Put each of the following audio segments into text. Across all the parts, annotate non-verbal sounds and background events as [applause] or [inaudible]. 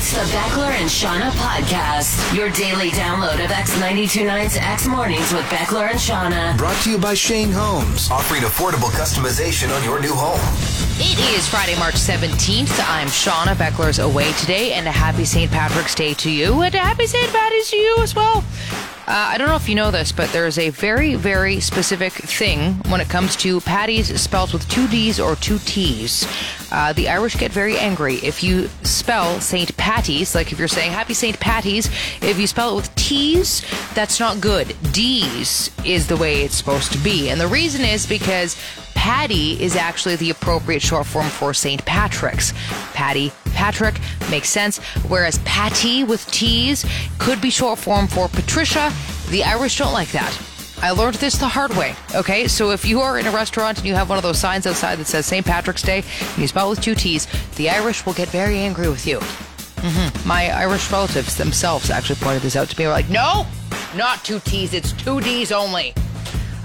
It's the Beckler and Shauna podcast, your daily download of X929's X Mornings with Beckler and Shauna. Brought to you by Shane Homes, offering affordable customization on your new home. It is Friday, March 17th. I'm Shauna. Beckler's away today, and a happy St. Patrick's Day to you, and a happy St. Patty's to you as well. Uh, I don't know if you know this, but there's a very, very specific thing when it comes to patties spelled with two D's or two T's. Uh, the Irish get very angry if you spell St. Patty's, like if you're saying Happy St. Patty's, if you spell it with T's, that's not good. D's is the way it's supposed to be. And the reason is because Patty is actually the appropriate short form for St. Patrick's. Patty, Patrick makes sense, whereas Patty with T's could be short form for Patricia. The Irish don't like that. I learned this the hard way. Okay, so if you are in a restaurant and you have one of those signs outside that says St. Patrick's Day and you spell it with two T's, the Irish will get very angry with you. Mm-hmm. My Irish relatives themselves actually pointed this out to me. They were like, no, not two T's, it's two D's only.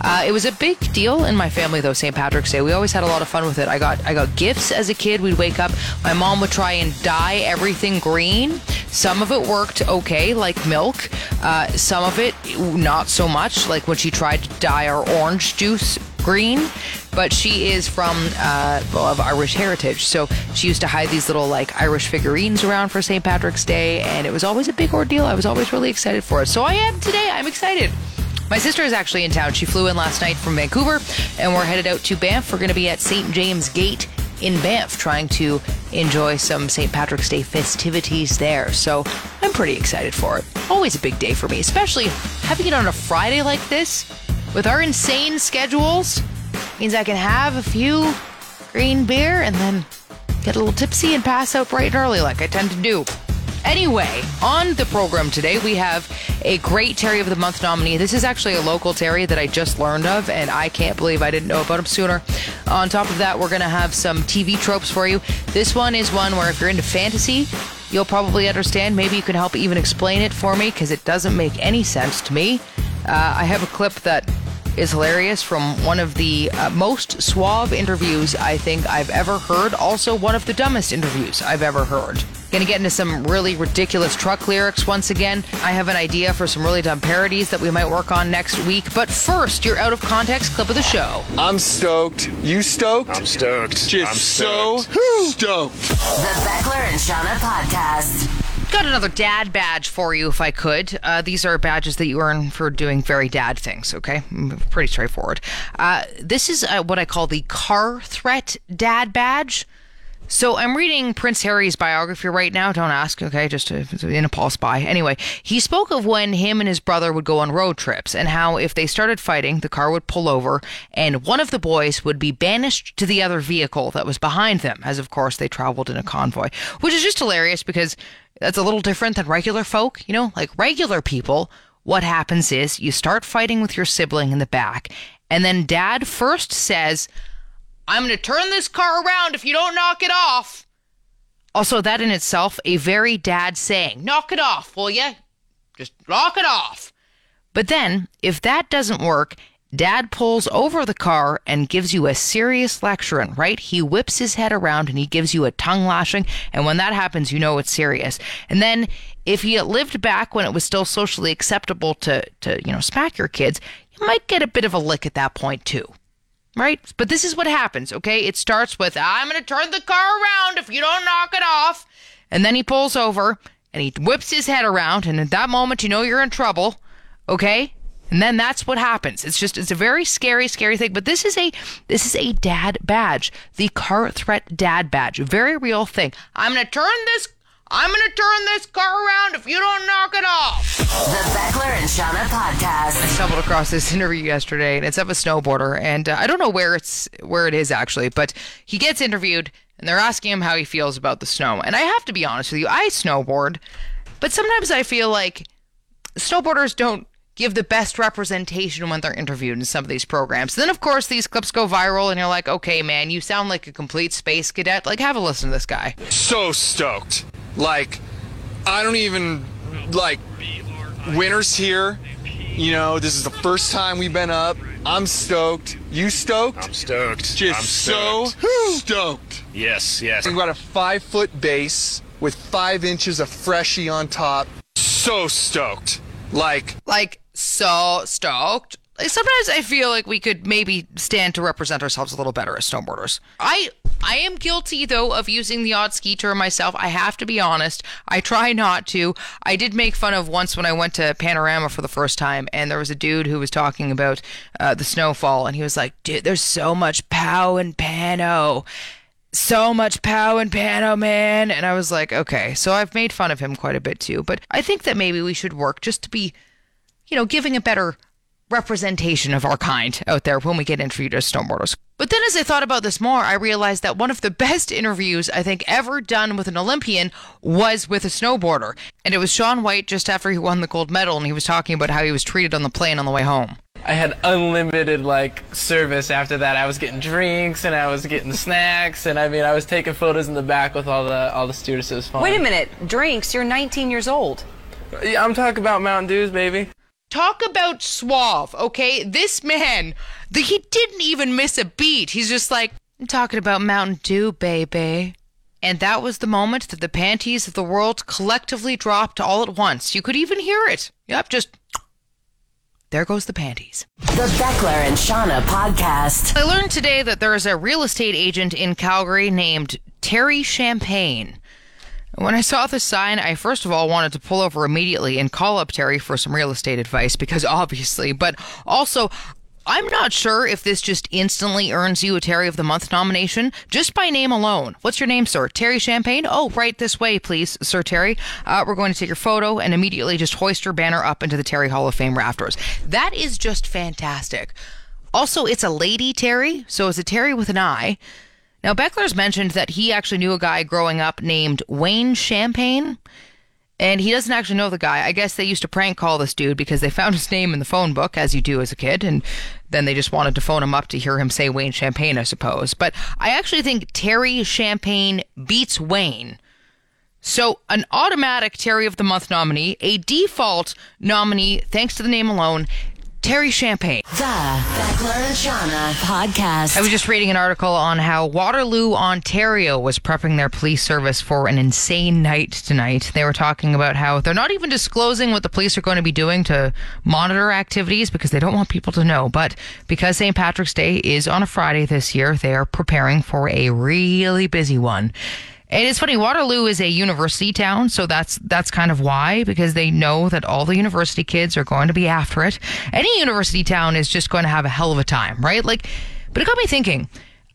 Uh, it was a big deal in my family, though. St. Patrick's Day. We always had a lot of fun with it. I got I got gifts as a kid. We'd wake up. My mom would try and dye everything green. Some of it worked okay, like milk. Uh, some of it not so much, like when she tried to dye our orange juice green. But she is from uh, of Irish heritage, so she used to hide these little like Irish figurines around for St. Patrick's Day, and it was always a big ordeal. I was always really excited for it. So I am today. I'm excited. My sister is actually in town. She flew in last night from Vancouver, and we're headed out to Banff. We're going to be at St. James Gate in Banff, trying to enjoy some St. Patrick's Day festivities there. So I'm pretty excited for it. Always a big day for me, especially having it on a Friday like this with our insane schedules. Means I can have a few green beer and then get a little tipsy and pass out bright and early like I tend to do. Anyway, on the program today, we have a great Terry of the Month nominee. This is actually a local Terry that I just learned of, and I can't believe I didn't know about him sooner. On top of that, we're going to have some TV tropes for you. This one is one where if you're into fantasy, you'll probably understand. Maybe you can help even explain it for me because it doesn't make any sense to me. Uh, I have a clip that is hilarious from one of the uh, most suave interviews I think I've ever heard. Also, one of the dumbest interviews I've ever heard. Gonna get into some really ridiculous truck lyrics once again. I have an idea for some really dumb parodies that we might work on next week. But first, your out of context clip of the show. I'm stoked. You stoked? I'm stoked. Just I'm so stoked. stoked. The Beckler and Shauna podcast. Got another dad badge for you if I could. Uh, these are badges that you earn for doing very dad things, okay? Mm, Pretty straightforward. Uh, this is uh, what I call the car threat dad badge. So I'm reading Prince Harry's biography right now. Don't ask, okay? Just in a pulse by. Anyway, he spoke of when him and his brother would go on road trips and how if they started fighting, the car would pull over and one of the boys would be banished to the other vehicle that was behind them, as of course they traveled in a convoy, which is just hilarious because that's a little different than regular folk. You know, like regular people, what happens is you start fighting with your sibling in the back, and then dad first says, I'm going to turn this car around if you don't knock it off. Also, that in itself, a very dad saying, knock it off, will ya? Just knock it off. But then, if that doesn't work, dad pulls over the car and gives you a serious lecturing, right? He whips his head around and he gives you a tongue lashing. And when that happens, you know it's serious. And then, if you lived back when it was still socially acceptable to, to you know, smack your kids, you might get a bit of a lick at that point, too right? But this is what happens, okay? It starts with, I'm going to turn the car around if you don't knock it off. And then he pulls over and he whips his head around. And at that moment, you know you're in trouble, okay? And then that's what happens. It's just, it's a very scary, scary thing. But this is a, this is a dad badge, the car threat dad badge, very real thing. I'm going to turn this, I'm going to turn this car around if you don't knock it off. The Beckler and Shauna podcast. I stumbled across this [laughs] interview yesterday, and it's of a snowboarder, and uh, I don't know where it's where it is actually, but he gets interviewed, and they're asking him how he feels about the snow. And I have to be honest with you, I snowboard, but sometimes I feel like snowboarders don't give the best representation when they're interviewed in some of these programs. Then, of course, these clips go viral, and you're like, okay, man, you sound like a complete space cadet. Like, have a listen to this guy. So stoked. Like, I don't even, like, winter's here. You know, this is the first time we've been up. I'm stoked. You stoked? I'm stoked. Just I'm so stoked. stoked. Yes, yes. We've got a five foot base with five inches of freshie on top. So stoked. Like, like so stoked. Like sometimes I feel like we could maybe stand to represent ourselves a little better as snowboarders. I I am guilty though of using the odd ski term myself. I have to be honest. I try not to. I did make fun of once when I went to Panorama for the first time, and there was a dude who was talking about uh, the snowfall, and he was like, "Dude, there's so much pow and pano." so much pow and pano, man. And I was like, okay. So I've made fun of him quite a bit too. But I think that maybe we should work just to be, you know, giving a better representation of our kind out there when we get interviewed as snowboarders. But then as I thought about this more, I realized that one of the best interviews I think ever done with an Olympian was with a snowboarder. And it was Shaun White just after he won the gold medal and he was talking about how he was treated on the plane on the way home. I had unlimited like service after that. I was getting drinks and I was getting snacks and I mean I was taking photos in the back with all the all the students. It was fun. Wait a minute, drinks? You're 19 years old. Yeah, I'm talking about Mountain Dews, baby. Talk about suave, okay? This man, the, he didn't even miss a beat. He's just like, I'm talking about Mountain Dew, baby. And that was the moment that the panties of the world collectively dropped all at once. You could even hear it. Yep, just there goes the panties. The Beckler and Shauna podcast. I learned today that there is a real estate agent in Calgary named Terry Champagne. When I saw the sign, I first of all wanted to pull over immediately and call up Terry for some real estate advice because [laughs] obviously, but also, I'm not sure if this just instantly earns you a Terry of the Month nomination just by name alone. What's your name, sir? Terry Champagne? Oh, right this way, please, Sir Terry. Uh, we're going to take your photo and immediately just hoist your banner up into the Terry Hall of Fame rafters. That is just fantastic. Also, it's a lady Terry, so it's a Terry with an I. Now, Beckler's mentioned that he actually knew a guy growing up named Wayne Champagne. And he doesn't actually know the guy. I guess they used to prank call this dude because they found his name in the phone book, as you do as a kid, and then they just wanted to phone him up to hear him say Wayne Champagne, I suppose. But I actually think Terry Champagne beats Wayne. So, an automatic Terry of the Month nominee, a default nominee, thanks to the name alone, Terry Champagne. The Beckler and Shauna podcast. I was just reading an article on how Waterloo, Ontario was prepping their police service for an insane night tonight. They were talking about how they're not even disclosing what the police are going to be doing to monitor activities because they don't want people to know. But because St. Patrick's Day is on a Friday this year, they are preparing for a really busy one. And it's funny, Waterloo is a university town, so that's that's kind of why, because they know that all the university kids are going to be after it. Any university town is just going to have a hell of a time, right? Like, but it got me thinking,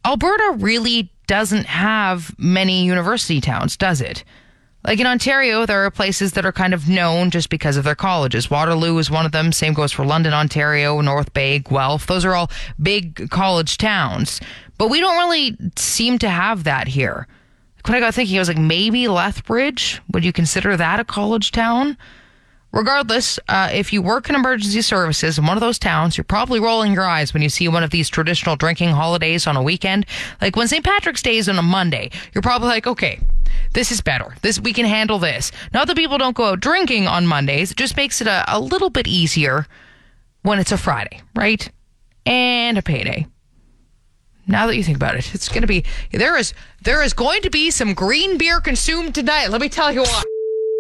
Alberta really doesn't have many university towns, does it? Like in Ontario, there are places that are kind of known just because of their colleges. Waterloo is one of them. Same goes for London, Ontario, North Bay, Guelph. Those are all big college towns. But we don't really seem to have that here when I got thinking, I was like, maybe Lethbridge? Would you consider that a college town? Regardless, uh, if you work in emergency services in one of those towns, you're probably rolling your eyes when you see one of these traditional drinking holidays on a weekend. Like when St. Patrick's Day is on a Monday, you're probably like, okay, this is better. This we can handle this. Not that people don't go out drinking on Mondays, it just makes it a, a little bit easier when it's a Friday, right? And a payday now that you think about it, it's going to be there is there is going to be some green beer consumed tonight. Let me tell you what.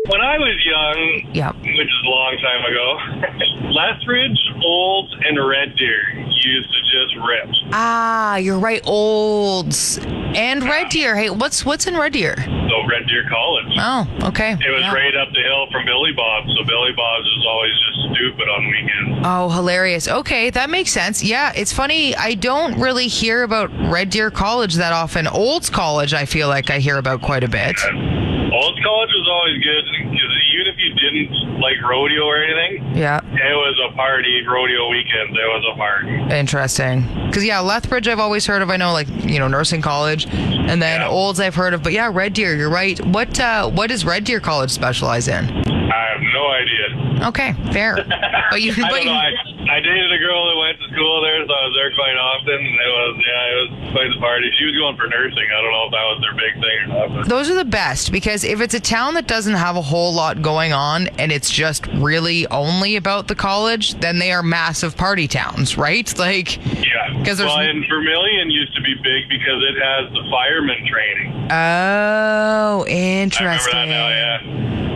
When I was young, Yeah. which is a long time ago, Lethbridge, Olds, and Red Deer used to just rip. Ah, you're right. Olds and Red Deer. Hey, what's what's in Red Deer? So Red Deer College. Oh, okay. It was Yeah. right up the hill from Billy Bob's, so Billy Bob's was always just stupid on weekends. Oh, hilarious. Okay, that makes sense. Yeah, it's funny. I don't really hear about Red Deer College that often. Olds College, I feel like I hear about quite a bit. Olds College was always good because even if you didn't like rodeo or anything, Yeah. it was a party. Rodeo weekend, it was a party. Interesting. Because, yeah, Lethbridge I've always heard of. I know, like, you know, nursing college. And then Yeah. Olds I've heard of. But, yeah, Red Deer, you're right. What uh, What does Red Deer College specialize in? I have no idea. Okay, fair. [laughs] But you, I but you. I, I dated a girl that went to school there, so I was there quite often. It was yeah, it was quite the party. She was going for nursing. I don't know if that was their big thing or not. But those are the best because if it's a town that doesn't have a whole lot going on and it's just really only about the college, then they are massive party towns, right? Like, yeah, 'Cause there's- well, and Vermilion used to be big because it has the fireman training. oh, interesting. now. Yeah,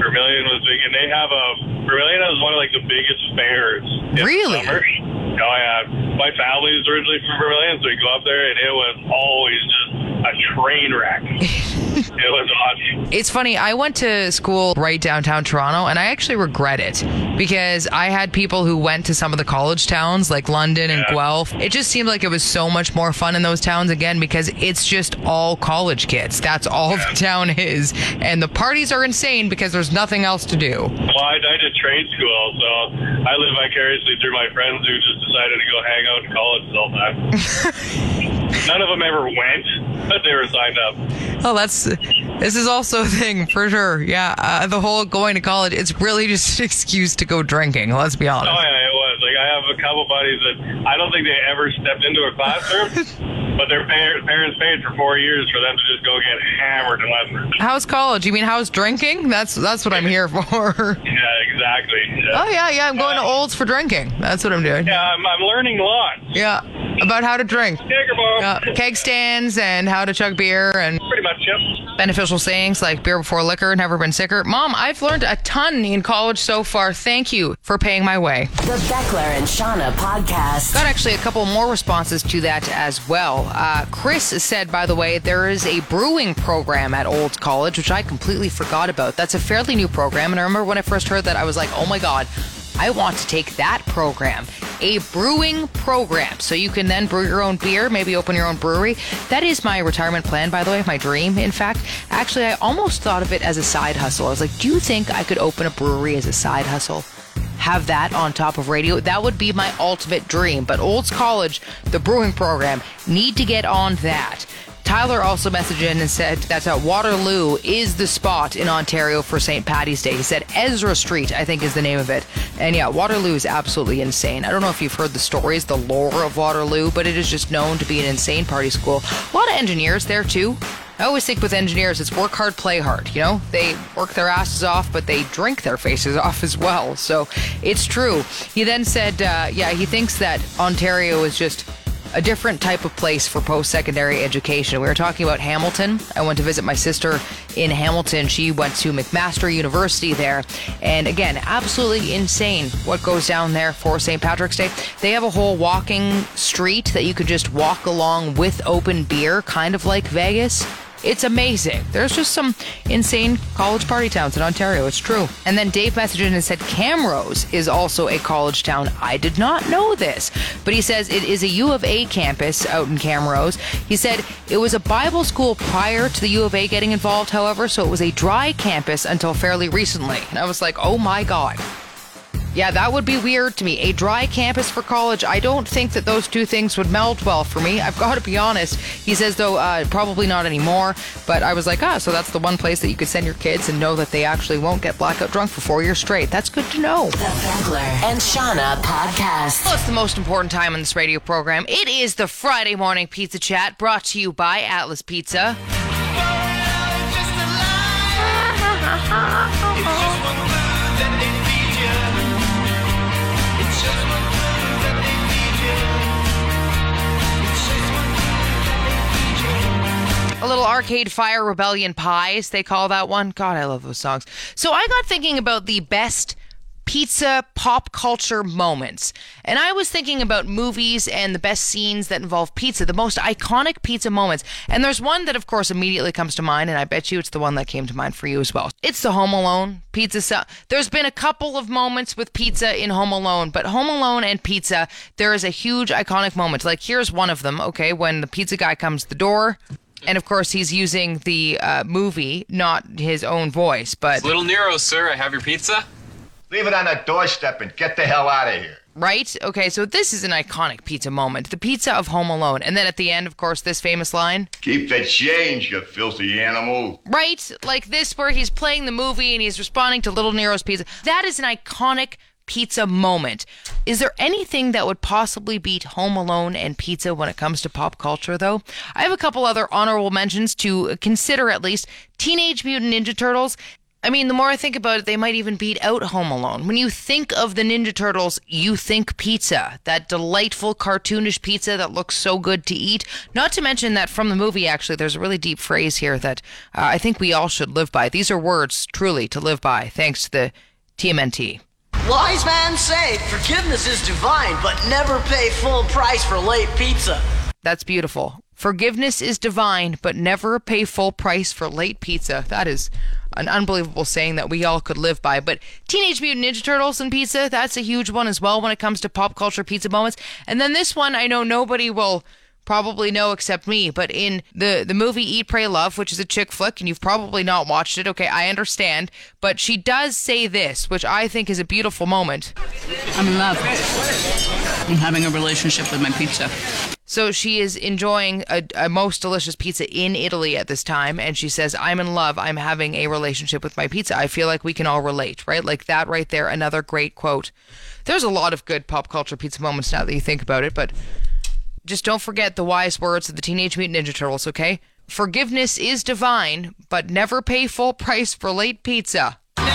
Vermilion was big, and they have a Vermilion has one of like the biggest fairs. Really? Oh yeah, my family is originally from Vermilion, so we go up there, and it was always just a train wreck. [laughs] it was awesome. It's funny. I went to school right downtown Toronto, and I actually regret it because I had people who went to some of the college towns like London and Yeah. Guelph. It just seemed like it was so much more fun in those towns again because it's just all college kids. That's all the town is, and the parties are insane because there's nothing else to do. Well, I, I did trade school, so I live vicariously through my friends who just decided to go hang out in college all the time. [laughs] None of them ever went, but they were signed up. Oh, that's this is also a thing for sure. Yeah, uh, the whole going to college. It's really just an [laughs] excuse to go drinking. Let's be honest. Oh yeah, it was. Like I have a couple buddies that I don't think they ever stepped into a classroom, [laughs] but their par- parents paid for four years for them to just go get hammered in Lethbridge. How's college? You mean how's drinking? That's that's what I'm here for. [laughs] Yeah, exactly. Oh yeah, yeah. I'm going to Olds for drinking. That's what I'm doing. Yeah, I'm, I'm learning lots. Yeah, about how to drink. Jager bomb. Yeah, keg stands and how to chug beer and Pretty much, yep. beneficial sayings like beer before liquor, never been sicker. Mom, I've learned a ton in college so far. Thank you for paying my way. The Beckler and Shauna podcast. Got actually a couple more responses to that as well. Uh, Chris said, by the way, there is a brewing program at Olds College, which I completely forgot about. That's a fairly new program. And I remember when I first heard that, I was like, oh my God, I want to take that program. A brewing program. So you can then brew your own beer, maybe open your own brewery. That is my retirement plan, by the way, my dream, in fact. Actually, I almost thought of it as a side hustle. I was like, do you think I could open a brewery as a side hustle? Have that on top of radio. That would be my ultimate dream. But Olds College, the brewing program, need to get on that. Tyler also messaged in and said that Waterloo is the spot in Ontario for St. Patty's Day. He said Ezra Street, I think, is the name of it. And yeah, Waterloo is absolutely insane. I don't know if you've heard the stories, the lore of Waterloo, but it is just known to be an insane party school. A lot of engineers there too. I always think with engineers, it's work hard, play hard. You know, they work their asses off, but they drink their faces off as well. So it's true. He then said, uh, yeah, he thinks that Ontario is just a different type of place for post secondary education. We were talking about Hamilton. I went to visit my sister in Hamilton. She went to McMaster University there. And again, absolutely insane what goes down there for St. Patrick's Day. They have a whole walking street that you could just walk along with open beer, kind of like Vegas. It's amazing. There's just some insane college party towns in Ontario. It's true. And then Dave messaged in and said Camrose is also a college town. I did not know this, but he says it is a U of A campus out in Camrose. He said it was a Bible school prior to the U of A getting involved, however, so it was a dry campus until fairly recently. And I was like, oh my God. Yeah, that would be weird to me. A dry campus for college. I don't think that those two things would meld well for me. I've got to be honest. He says, though, uh, probably not anymore. But I was like, ah, so that's the one place that you could send your kids and know that they actually won't get blackout drunk for four years straight. That's good to know. The Beckler and Shauna podcast. Well, the most important time in this radio program. It is the Friday morning pizza chat brought to you by Atlas Pizza. A little Arcade Fire Rebellion Pies, they call that one. God, I love those songs. So I got thinking about the best pizza pop culture moments. And I was thinking about movies and the best scenes that involve pizza, the most iconic pizza moments. And there's one that, of course, immediately comes to mind, and I bet you it's the one that came to mind for you as well. It's the Home Alone pizza. There's been a couple of moments with pizza in Home Alone, but Home Alone and pizza, there is a huge iconic moment. Like, here's one of them, okay, when the pizza guy comes to the door And of course, he's using the uh, movie, not his own voice. But Little Nero, sir, I have your pizza. Leave it on the doorstep and get the hell out of here. right? Okay, so this is an iconic pizza moment, the pizza of Home Alone, and then at the end, of course, this famous line. Keep the change, you filthy animal. Right? Like this, where he's playing the movie and he's responding to Little Nero's pizza. That is an iconic pizza moment. Is there anything that would possibly beat Home Alone and pizza when it comes to pop culture, though? I have a couple other honorable mentions to consider at least. Teenage Mutant Ninja Turtles. I mean, the more I think about it, they might even beat out Home Alone. When you think of the Ninja Turtles, you think pizza. That delightful, cartoonish pizza that looks so good to eat. Not to mention that from the movie, actually, there's a really deep phrase here that uh, I think we all should live by. These are words, truly, to live by, thanks to the TMNT. Wise man say forgiveness is divine, but never pay full price for late pizza. That's beautiful. Forgiveness is divine, but never pay full price for late pizza. That is an unbelievable saying that we all could live by. But Teenage Mutant Ninja Turtles and pizza, that's a huge one as well when it comes to pop culture pizza moments. And then this one, I know nobody will probably know except me, but in the the movie Eat Pray Love, which is a chick flick and you've probably not watched it. Okay, I understand, but she does say this, which I think is a beautiful moment. I'm in love. I'm having a relationship with my pizza. So she is enjoying a, a most delicious pizza in Italy at this time, and she says, I'm in love. I'm having a relationship with my pizza. I feel like we can all relate, right? Like that right there, another great quote. There's a lot of good pop culture pizza moments now that you think about it, but just don't forget the wise words of the Teenage Mutant Ninja Turtles, okay? Forgiveness is divine, but never pay full price for late pizza. It's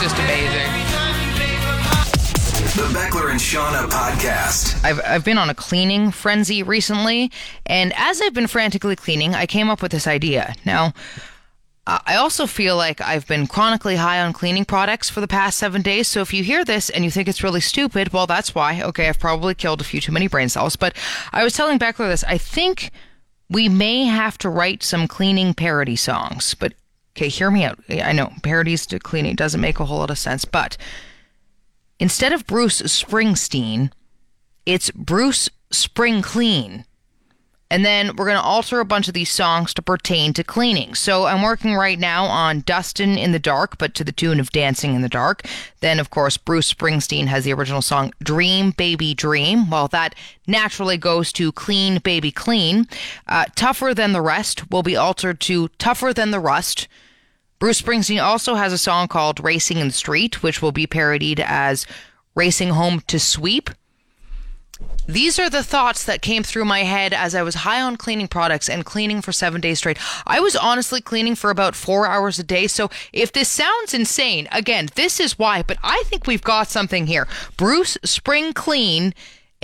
just amazing. The Beckler and Shauna podcast. I've, I've been on a cleaning frenzy recently, and as I've been frantically cleaning, I came up with this idea. Now, Uh, I also feel like I've been chronically high on cleaning products for the past seven days. So if you hear this and you think it's really stupid, well, that's why. Okay, I've probably killed a few too many brain cells. But I was telling Beckler this. I think we may have to write some cleaning parody songs. But okay, hear me out. I know parodies to cleaning doesn't make a whole lot of sense, but instead of Bruce Springsteen, it's Bruce Spring Clean. And then we're going to alter a bunch of these songs to pertain to cleaning. So I'm working right now on Dustin in the Dark, but to the tune of Dancing in the Dark. Then, of course, Bruce Springsteen has the original song Dream Baby Dream. Well, that naturally goes to Clean Baby Clean. Uh, Tougher Than the Rest will be altered to Tougher Than the Rust. Bruce Springsteen also has a song called Racing in the Street, which will be parodied as Racing Home to Sweep. These are the thoughts that came through my head as I was high on cleaning products and cleaning for seven days straight. I was honestly cleaning for about four hours a day. So if this sounds insane, again, this is why, but I think we've got something here. Bruce Spring Clean.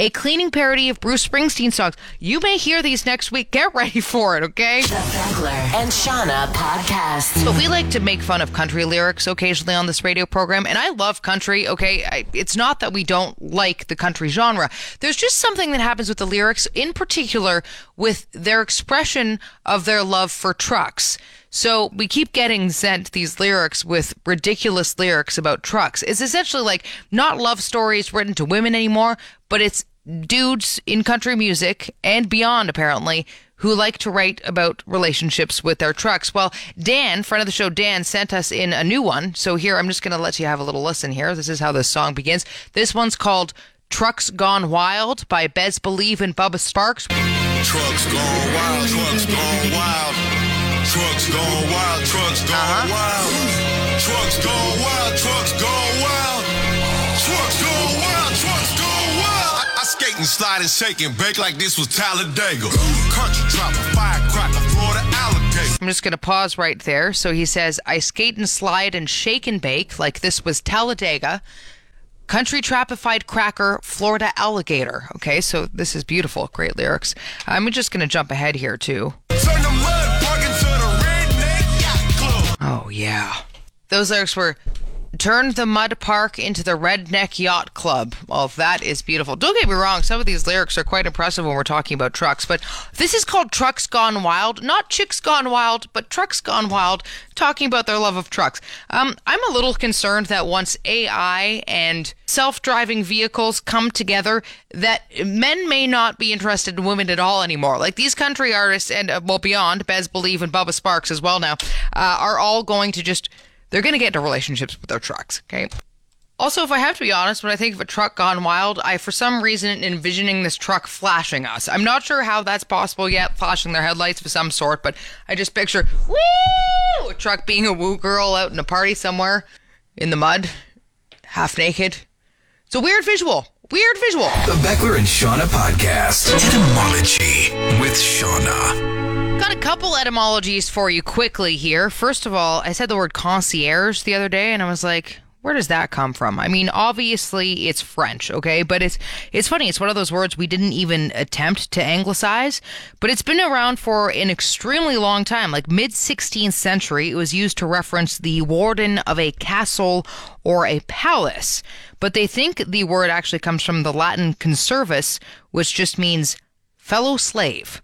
A cleaning parody of Bruce Springsteen songs. You may hear these next week. Get ready for it, okay? The Beckler and Shauna podcast. But we like to make fun of country lyrics occasionally on this radio program, and I love country. Okay, I, it's not that we don't like the country genre. There's just something that happens with the lyrics, in particular with their expression of their love for trucks. So we keep getting sent these lyrics with ridiculous lyrics about trucks. It's essentially like not love stories written to women anymore, but it's dudes in country music and beyond apparently who like to write about relationships with their trucks. Well, Dan, friend of the show, Dan sent us in a new one. So here, I'm just going to let you have a little listen here. This is how this song begins. This one's called Trucks Gone Wild by Bezz Believe and Bubba Sparxxx. Trucks gone wild, trucks gone wild. Trucks gone wild, trucks gone uh-huh. wild. Trucks gone wild, trucks gone wild. Trucks gone wild, trucks gone wild. I, I skate and slide and shake and bake like this was Talladega. Country dropper, firecracker, Florida alligator. I'm just going to pause right there. So he says, I skate and slide and shake and bake like this was Talladega. Country trapified cracker, Florida alligator. Okay, so this is beautiful. Great lyrics. I'm just going to jump ahead here, too. Oh, yeah. Those lyrics were Turned the mud park into the redneck yacht club. Well, that is beautiful. Don't get me wrong, some of these lyrics are quite impressive when we're talking about trucks, but this is called Trucks Gone Wild. Not Chicks Gone Wild, but Trucks Gone Wild, talking about their love of trucks. Um, I'm a little concerned that once AI and self driving vehicles come together, that men may not be interested in women at all anymore. Like these country artists and, uh, well, beyond, Bezz Believe and Bubba Sparxxx as well now, uh, are all going to just they're going to get into relationships with their trucks, okay? Also, if I have to be honest, when I think of a truck gone wild, I for some reason envisioning this truck flashing us. I'm not sure how that's possible yet, flashing their headlights of some sort, but I just picture woo a truck being a woo girl out in a party somewhere in the mud, half naked. It's a weird visual. Weird visual. The Beckler and Shauna podcast. Etymology with Shauna. Got a couple etymologies for you quickly here. First of all, I said the word concierge the other day, and I was like, where does that come from? I mean, obviously it's French, okay, but it's it's funny. It's one of those words we didn't even attempt to anglicize, but it's been around for an extremely long time. Like mid 16th century, it was used to reference the warden of a castle or a palace. But they think the word actually comes from the Latin conservus, which just means fellow slave.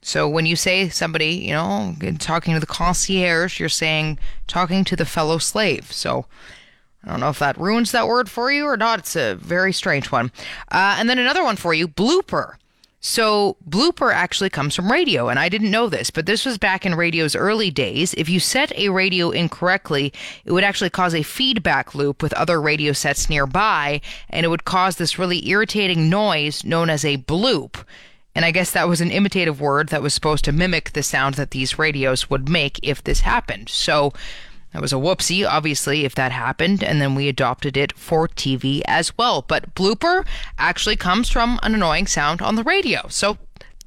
So when you say somebody, you know, talking to the concierge, you're saying talking to the fellow slave. So I don't know if that ruins that word for you or not. It's a very strange one. Uh, and then another one for you blooper. So, blooper actually comes from radio, and I didn't know this, but this was back in radio's early days. If you set a radio incorrectly, it would actually cause a feedback loop with other radio sets nearby, and it would cause this really irritating noise known as a bloop. And I guess that was an imitative word that was supposed to mimic the sound that these radios would make if this happened. So, that was a whoopsie, obviously, if that happened, and then we adopted it for TV as well. But blooper actually comes from an annoying sound on the radio. So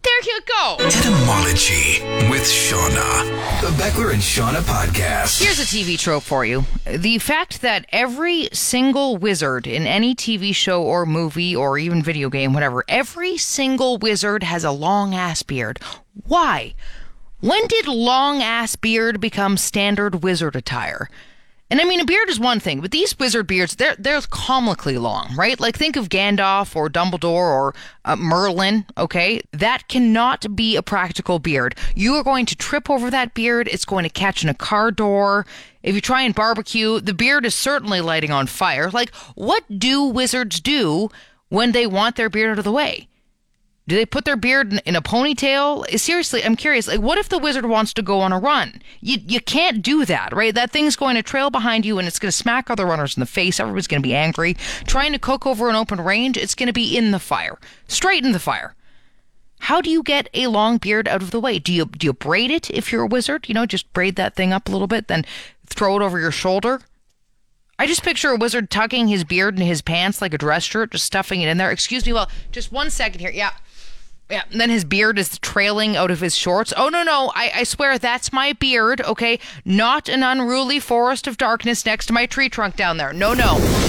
there you go. Etymology with Shauna. The Beckler and Shauna podcast. Here's a TV trope for you. The fact that every single wizard in any TV show or movie or even video game, whatever, every single wizard has a long ass beard. Why? When did long ass beard become standard wizard attire? And I mean, a beard is one thing, but these wizard beards, they're, they're comically long, right? Like, think of Gandalf or Dumbledore or uh, Merlin, okay? That cannot be a practical beard. You are going to trip over that beard. It's going to catch in a car door. If you try and barbecue, the beard is certainly lighting on fire. Like, what do wizards do when they want their beard out of the way? Do they put their beard in, in, a ponytail? Seriously, I'm curious. Like, what if the wizard wants to go on a run? You you can't do that, right? That thing's going to trail behind you, and it's going to smack other runners in the face. Everybody's going to be angry. Trying to cook over an open range, it's going to be in the fire, straight in the fire. How do you get a long beard out of the way? Do you do you braid it if you're a wizard? You know, just braid that thing up a little bit, then throw it over your shoulder. I just picture a wizard tucking his beard in his pants like a dress shirt, just stuffing it in there. Excuse me, well, just one second here. Yeah. Yeah, and then his beard is trailing out of his shorts. Oh, no, no. I, I swear that's my beard, okay? Not an unruly forest of darkness next to my tree trunk down there. No, no.